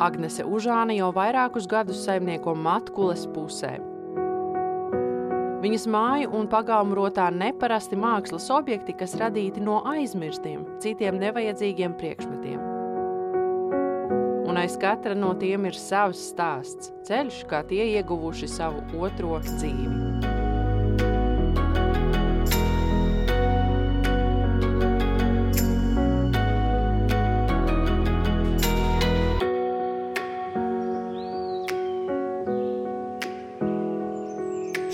Agnese Užāne jau vairākus gadus saimnieko Matkules pusē. Viņas māju un pagājumu rotā neparasti mākslas objekti, kas radīti no aizmirstiem, citiem nevajadzīgiem priekšmetiem. Un aiz katra no tiem ir savs stāsts, ceļš, kā tie ieguvuši savu otro dzīvi.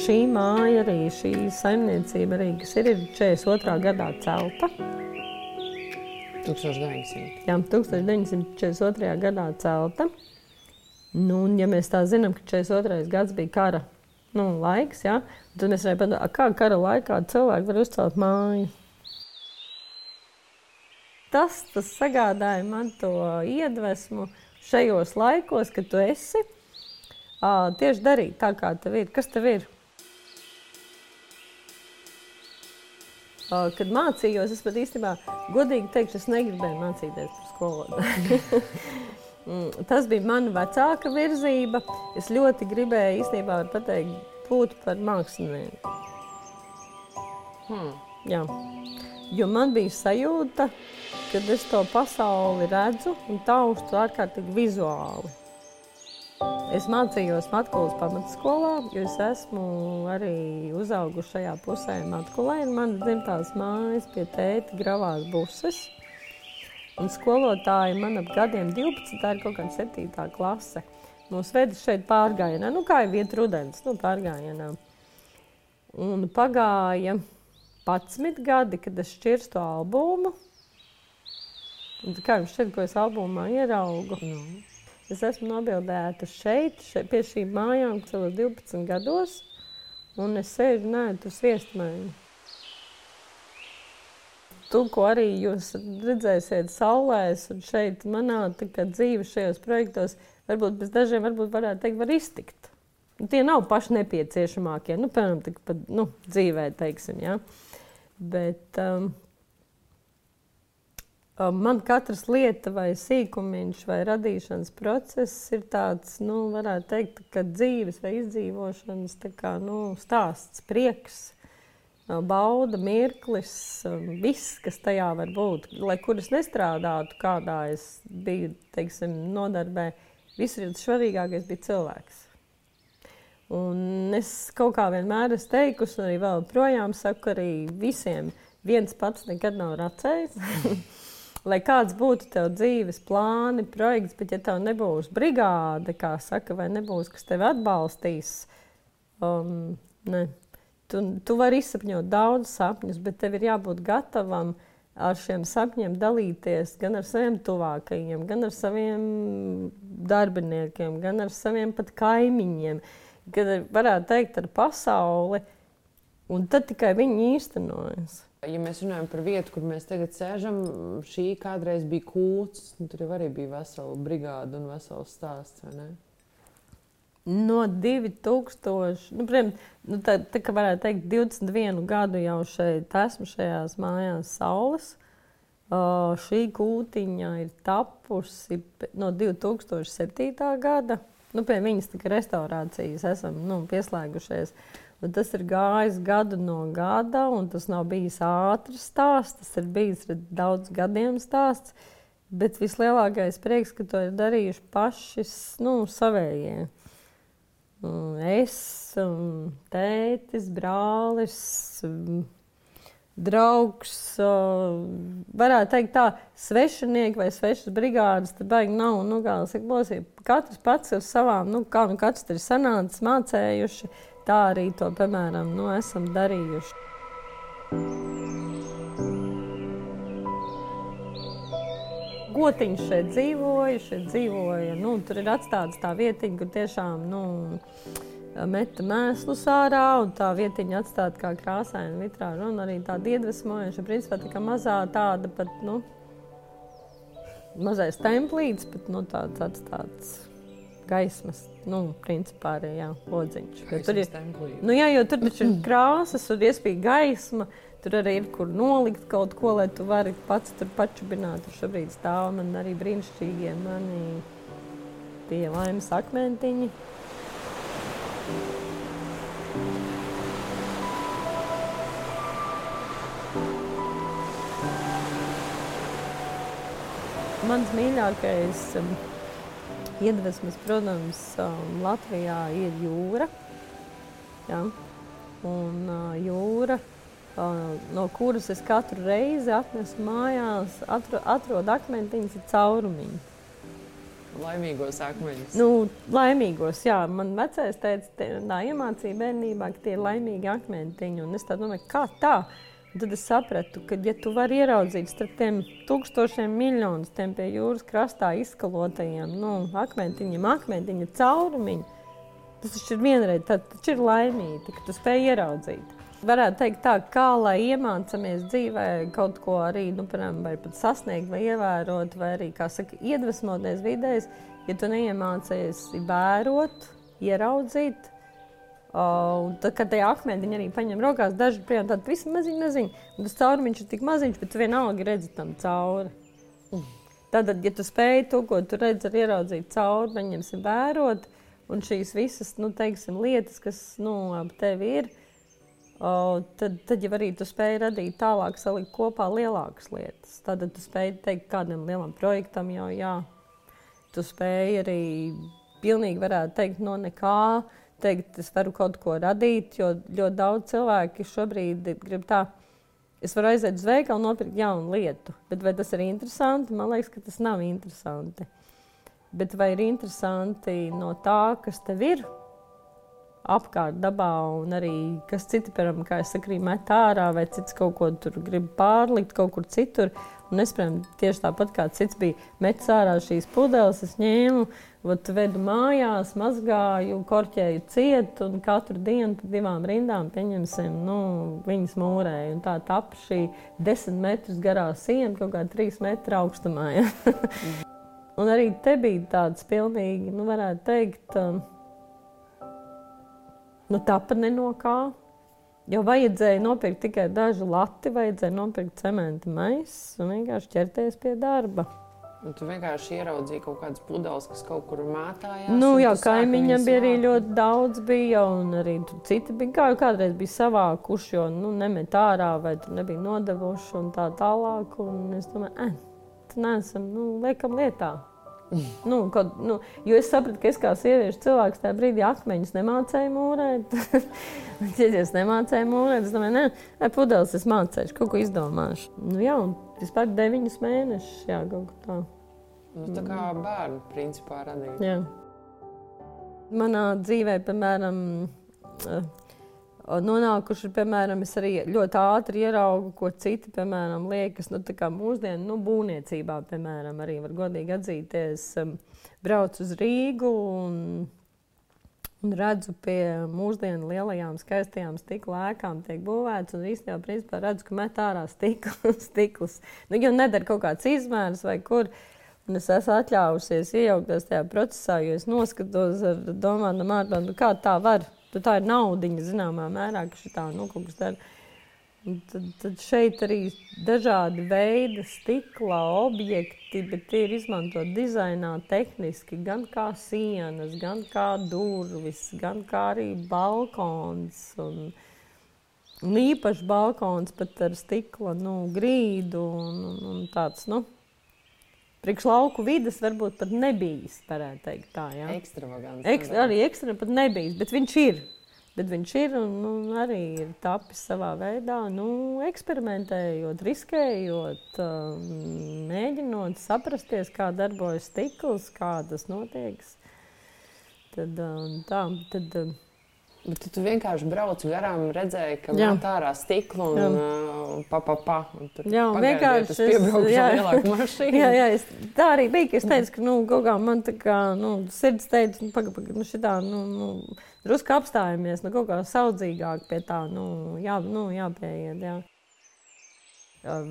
Šī māja, arī šī saimniecība, arī, kas ir, ir 42. gadā celta. 1900. Jā, 1942. gadā celta. Nu, un, ja mēs tā zinām, ka 42. gads bija kara nu, laiks, jā, tad mēs varam padomāt, kā kara laikā cilvēki var uzcelt māju. Tas, tas sagādāja man to iedvesmu šajos laikos, kad tu esi. Tieši darīt tā, kā tev ir. Kas tev ir? Kad mācījos, es pat īstenībā, godīgi teikšu, es negribēju mācīties par skolotāju. Mm, tas bija mana vecāka virzība. Es ļoti gribēju īstenībā pateikt, būt par mākslinieku. Hmm. Jā. Jo man bija sajūta, ka es to pasauli redzu un taustu ārkārtīgi vizuāli. Es mācījos Matkulas pamatskolā, jo es esmu arī uzaugusi šajā pusē Matkulē. Man dzimtās mājas pie tēta gravās buses. Un skolotāji man ap gadiem 12, tā ir kaut kāda 7. klase. Mūs veda šeit pārgājienā, nu kā jau iet rudens, nu pārgājienā. Un pagāja 11 gadi, kad es šķirstu albumu. Un kā jums šķiet, ko es albumā ieraugu? Nu. Es esmu nobildēta šeit, šeit pie šīm mājām, savos 12 gados, un es sēžu nēdu sviestmaiņu. Tu, ko arī jūs redzēsiet saulēs un šeit manā dzīve šajos projektos, varbūt bez dažiem varbūt varētu teikt, var iztikt. Nu, tie nav paši nepieciešamākie, nu, piemēram, pat, nu, dzīvē, teiksim, ja? Bet um, Man katrs lieta vai sīkumiņš vai radīšanas process ir tāds, nu, varētu teikt, ka dzīves vai izdzīvošanas kā, nu, stāsts, prieks, bauda, mirklis, viss, kas tajā var būt. Lai kur es nestrādātu, kādā es biju, teiksim, nodarbē, visur svarīgākais bija cilvēks. Un es kaut kā vienmēr esmu teikusi, un arī vēl projām saku, arī visiem viens pats nekad nav racējis. lai kāds būtu tev dzīves plāni, projekts, bet ja tev nebūs brigāde, kā saka, vai nebūs, kas tevi atbalstīs, um, ne. tu, tu vari izsapņot daudz sapņus, bet tev ir jābūt gatavam ar šiem sapņiem dalīties gan ar saviem tuvākajiem, gan ar saviem darbiniekiem, gan ar saviem pat kaimiņiem, gan varētu teikt ar pasauli, un tad tikai viņi īstenojas. Ja mēs runājam par vietu, kur mēs tagad sēžam, šī kādreiz bija kūts. Nu, tur jau arī bija vesela brigāde un vesels stāsts. No 2000, nu, protams, nu, tā, tā kā varētu teikt, 21 gadu jau šeit esmu šajās mājās saules. Uh, šī kūtiņa ir tapusi no 2007. gada. Nu, pie viņas tika restaurācijas esam nu, pieslēgušies. Uh, Un tas ir gājis gadu no gada, un tas nav bijis ātrs stāsts. Tas ir bijis daudz gadiem stāsts. Bet vislielākais prieks, ka to ir darījuši paši nu, savējie. Es, tētis, brālis, draugs, varētu teikt, tā svešinieki vai svešas brigādes. Tad baigi nav. Nu, kā, saka, katrs pats ar savām, nu, kā nu katrs ir sanācis, mācējuši tā arī to, piemēram, nu, esam darījuši. Gotiņš šeit dzīvoja, šeit dzīvoja. Nu, tur ir atstāta tā vietiņa, kur tiešām nu, meta mēslus ārā, un tā vietiņa atstāta kā krāsaina vitrāža. Un arī tāda iedvesmojoša, principā tā kā mazā tāda pat, nu, mazais templīts, bet nu, tāds atstāts gaismas, nu, principā arī jā, lodziņš. Jo tur ir, nu, jā, jo tur taču ir krāsas un iespēja gaisma. Tur arī ir kur nolikt kaut ko, lai tu vari pats tur pačubināt. Tur šobrīd stāv man arī brīnišķīgie mani tie laimes akmentiņi. Mans mīļākais um, iedvesmas, protams, um, Latvijā ir jūra. Ja? Un uh, jūra, uh, no kuras es katru reizi atnesu mājās, atro, atrodu akmentiņus ar caurumiņu. Laimīgos akmeņus. Nu, laimīgos, jā. Man vecais teica, tā iemācīja bērnībā, ka tie ir laimīgi akmentiņi. Un es tā domāju, kā tā? Tad es sapratu, ka, ja tu vari ieraudzīt starp tiem tūkstošiem miljonus, tiem pie jūras krastā izskalotajiem nu, akmentiņiem, akmentiņa caurumiņu, tas taču ir vienreiz, tad taču ir laimīgi, ka tu spēj ieraudzīt. Varētu teikt tā, kā lai iemācāmies dzīvē kaut ko arī, nu, piemēram, vai pat sasniegt, vai ievērot, vai arī, kā saka, iedvesmoties vidēs, ja tu neiemācies vērot, ieraudzīt, Uh, tad, kad tajā akmeni arī paņem rokās, daži tādi visi maziņi, maziņi. Un tas caurumiņš ir tik maziņš, bet vienalga redzi tam cauri. Tad, ja tu spēj to, ko tu redzi, arī ieraudzīt cauri, paņemsim vērot, un šīs visas, nu, teiksim, lietas, kas, nu, ap tevi ir, uh, tad, tad jau arī tu spēj radīt tālāk, salikt kopā lielākas lietas. Tad tu spēj teikt kādam lielam projektam jau jā. Tu spēj arī pilnīgi varētu teikt no nekā, teikt, es varu kaut ko radīt, jo ļoti daudz cilvēku šobrīd grib tā. Es varu aiziet uz veikalu, nopirkt jaunu lietu, bet vai tas ir interesanti? Man liekas, ka tas nav interesanti. Bet vai ir interesanti no tā, kas tev ir apkārt dabā, un arī kas citi, piemēram, kā es saku, met ārā, vai cits kaut ko tur grib pārlikt kaut kur citur. Un es, piemēram, tieši tāpat kā cits bija metis ārā šīs pudeles, es ņēmu Vat vedu mājās, mazgāju, korķēju cietu un katru dienu divām rindām pieņemsim, nu, viņas mūrēju. Un tā tapa šī desmit metrus garā siena kaut kā trīs metru augstumā. Ja? un arī te bija tāds pilnīgi, nu, varētu teikt, um, nu, tapa ne no kā. Jo vajadzēja nopirkt tikai dažu lati, vajadzēja nopirkt cementa maisu un vienkārši ķerties pie darba. Un tu vienkārši ieraudzīji kaut kādas pudeles, kas kaut kur mētājās. Nu, jā, kaimiņam bija arī ļoti daudz, bija, un arī citi bija. Kā kādreiz bija savākuši, jo nu, nemet ārā, vai tur nebija nodevuši un tā tālāk. Un es domāju, eh, tā neesam, nu, liekam lietā. nu, kaut, nu, jo es sapratu, ka es kā sieviešu cilvēks tajā brīdī akmeņus nemācīju mūrēt. ja es nemācīju mūrēt, es domāju, nē, ne, pudeles es mācīšu, kaut ko izdomāšu. Nu, jā, un vispār deviņus mēnešus, jā, kaut kā tā. Nu, tā kā bērnu principā radīt. Jā. Manā dzīvē, piemēram, eh, nonākuši, piemēram, es arī ļoti ātri ieraugu, ko citi, piemēram, liekas, nu, tā kā mūsdienu nu, būvniecībā, piemēram, arī var godīgi atzīties, braucu uz Rīgu un, un redzu pie mūsdienu lielajām skaistajām stikla ēkām tiek būvēts, un īstenībā, principā, redzu, ka met ārā stikla, stiklus. Nu, jo nedara kaut kāds izmērs vai kur, uh, Un es esmu atļāvusies iejaukties tajā procesā, jo es noskatos ar domātu, nu, nu, kā tā var. Tu tā ir naudiņa zināmā mērā, ka šī tā nu, kaut kas dara. Tad, tad šeit arī dažādi veidi stikla objekti, bet tie ir izmantot dizainā tehniski, gan kā sienas, gan kā durvis, gan kā arī balkons. Un, un īpaši balkons pat ar stikla nu, grīdu un, un, un tāds, nu, priekš lauku vidas varbūt pat nebijis. Teikt, tā, ja? Ekstravagants. Eks, arī ekstrem pat nebijis, bet viņš ir. Bet viņš ir un nu, arī ir tapis savā veidā, nu, eksperimentējot, riskējot, um, mēģinot saprasties, kā darbojas stikls, kā tas notiek. Tad, um, tā, tad, um, Bet tu, vienkārši brauc garām, redzēji, ka jā. tā ārā stikla un uh, pa, pa. Un jā, vienkārši tas piebraukšu jā, lielāku mašīnu. Jā, jā, es, tā arī bija, ka es teicu, ka, nu, kā man tā kā, nu, sirds teica, nu, paga, paga, nu, šitā, nu, nu, drusku apstājamies, nu, kaut kā saudzīgāk pie tā, nu, jā, nu, jāpieiet, jā.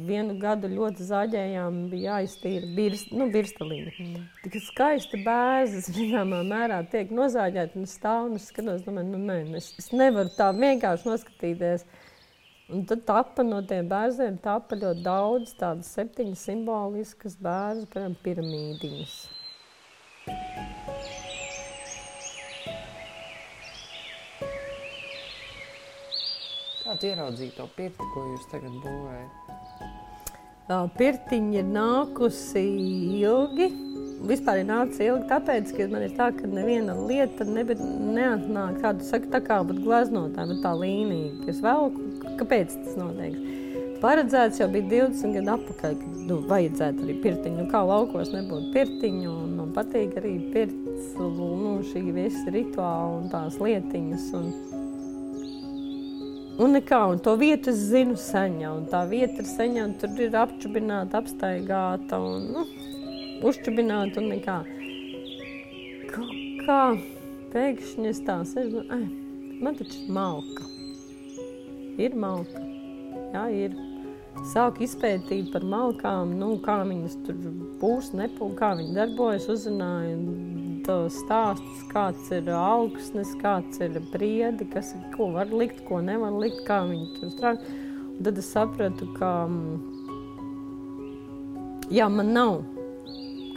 Vienu gadu ļoti zaļējām, bija jāiztīra birst, nu, birstalīna. Mm. Tik skaisti bēzes, zināmā mērā, tiek nozāģēti un stāv un es skatos, domāju, nu, nē, nu, es, es nevaru tā vienkārši noskatīties. Un tad tapa no tiem bērniem tapa ļoti daudz tādas septiņas simboliskas bērnu, piramīdiņas. Tu ieraudzīji to pirti, ko jūs tagad būvējat? Pirtiņa ir nākusi ilgi. Vispār ir nācis ilgi, tāpēc, ka man ir tā, ka neviena lieta neatnāk tāda, saka, tā kā būtu gleznotā, bet tā līnija, kas vēl, kāpēc tas notiek. Paredzēts jau bija 20 gadu atpakaļ, kad nu, vajadzētu arī pirtiņu. Nu, kā laukos nebūtu pirtiņu, un man patīk arī pirts, nu, šī visa rituāla un tās lietiņas. Un, Un nekā, un to vietu es zinu saņa, un tā vieta ir saņa, un tur ir apčubināta, apstaigāta, un nu, uzčubināta, un nekā. Kaut kā pēkšņi es tā sēžu, ai, man taču ir malka. Ir malka, jā, ir. Sāku izpētīt par malkām, nu, kā viņas tur būs, nepūs, kā viņi darbojas, uzzināju stāstus, kāds ir augsnes, kāds ir priedi, kas ir, ko var likt, ko nevar likt, kā viņi tur strādā. Tad es sapratu, ka mm, jā, man nav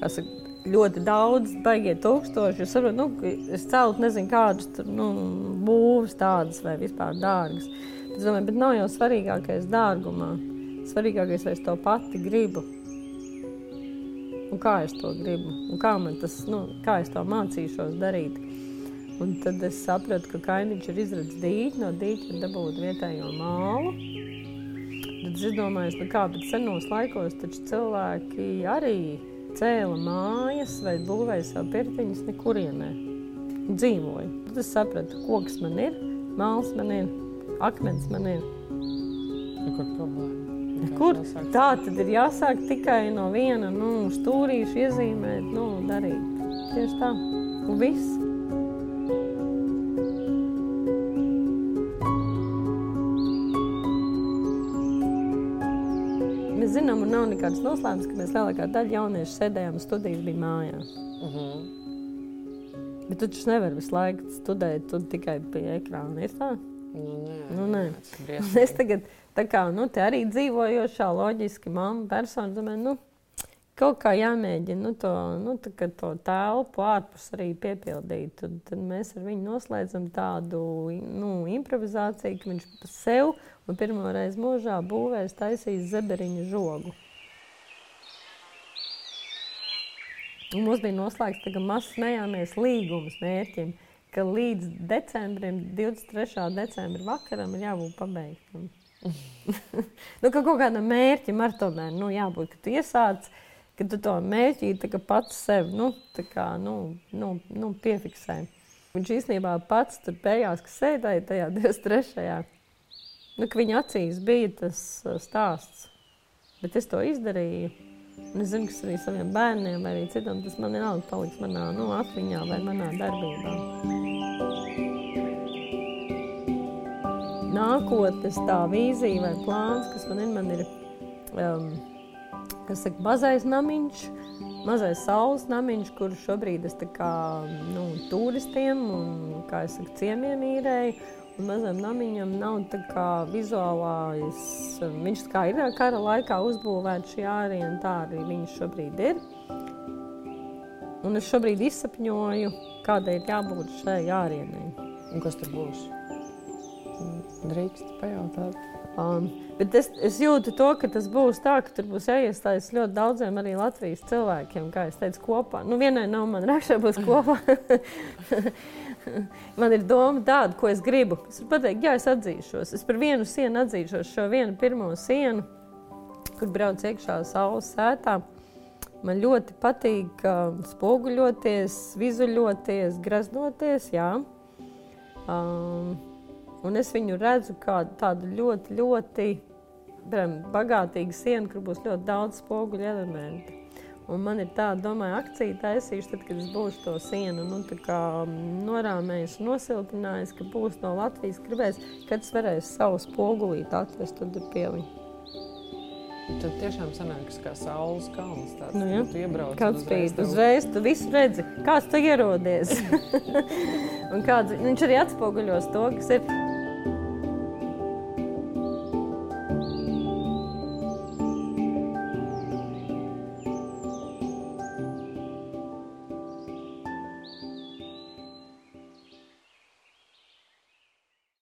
saka, ļoti daudz, baigie tūkstoši. Es saprotu, nu, es celtu nezinu kādus tur, nu, būvus tādas vai vispār dārgas. Es domāju, bet nav jau svarīgākais dārgumā. Svarīgākais, vai es to pati gribu un kā es to gribu, un kā, tas, nu, kā es to mācīšos darīt. Un tad es sapratu, ka kaimiņš ir izradis dīķi, no dīķa ir dabūt vietējo mālu. Tad es domāju, nu kā, bet senos laikos cilvēki arī cēla mājas vai būvēja savu pirtiņus nekurienē. Dzīvoja. Tad es sapratu, koks man ir, māls man ir, akmens man ir. Nekur problēma. Kur tā tad ir jāsāk tikai no viena nu, stūrīša iezīmēt, nu, darīt. Tieši tā. Un viss. Mēs zinām, un nav nekāds noslēpums, ka mēs lielākā daļa jauniešu sēdējām un studijas bija mājās. Uh mhm. -huh. Bet tu taču nevari visu laiku studēt, tu tikai pie ekrāna. Ir tā? Nu, nē, nu, nē. Es tagad Tā kā nu, arī dzīvojošā, loģiski mamma persona, domāju, nu, kaut kā jāmēģina nu, to, nu, tā, to telpu ārpus arī piepildīt. Tad, tad mēs ar viņu noslēdzam tādu nu, improvizāciju, ka viņš sev un pirmo reizi mūžā būvēs taisīs zeberiņu žogu. Un mums bija noslēgts, ka mēs smējāmies līgumus mērķim, ka līdz decembrim, 23. decembra vakaram ir jābūt pabeigtam. nu, ka kaut kādam mērķim ar tomēr nu, jābūt, ka tu iesāc, ka tu to mērķi pats sev nu, kā, nu, nu, nu, piefiksē. Viņš īstenībā pats tur beigās, kas sēdēja tajā 23. Nu, viņa acīs bija tas uh, stāsts, bet es to izdarīju. Un es zinu, ka arī saviem bērniem vai arī citam tas man vienalga paliks manā nu, atmiņā vai manā darbībā nākotnes tā vīzija vai plāns, kas man ir, man ir um, kas saka, mazais namiņš, mazais saules namiņš, kur šobrīd es tā kā nu, turistiem un, kā es saku, ciemiem īrēju. Un mazam namiņam nav tā kā vizuālais, viņš kā ir kara laikā uzbūvēts šī āriena, tā arī viņš šobrīd ir. Un es šobrīd izsapņoju, kādai ir jābūt šai ārienai. Un kas tur būs? Drīkst pajautāt. Um, bet es, es jūtu to, ka tas būs tā, ka tur būs jāiestājas ļoti daudziem arī Latvijas cilvēkiem, kā es teicu, kopā. Nu, vienai nav man rakšā būs kopā. man ir doma tāda, ko es gribu. Es varu pateikt, jā, es atzīšos. Es par vienu sienu atzīšos, šo vienu pirmo sienu, kur brauc iekšā saules sētā. Man ļoti patīk uh, spoguļoties, vizuļoties, graznoties, jā. Um, Un es viņu redzu kā tādu ļoti, ļoti bagātīgu sienu, kur būs ļoti daudz spoguļu elementu. Un man ir tāda, domāju, akcija taisīšu, tad, kad es būšu to sienu nu, norāmējis un nosiltinājis, ka būs no Latvijas gribēs, kad es varēšu savu spogulīti atvest pie viņa. Tad tiešām sanāks kā saules kalns. Tāds, nu, ja. Tu iebrauc kāds spīd, tev... uzreiz tu visu redzi, kāds tu ierodies. un kāds, viņš arī atspoguļos to, kas ir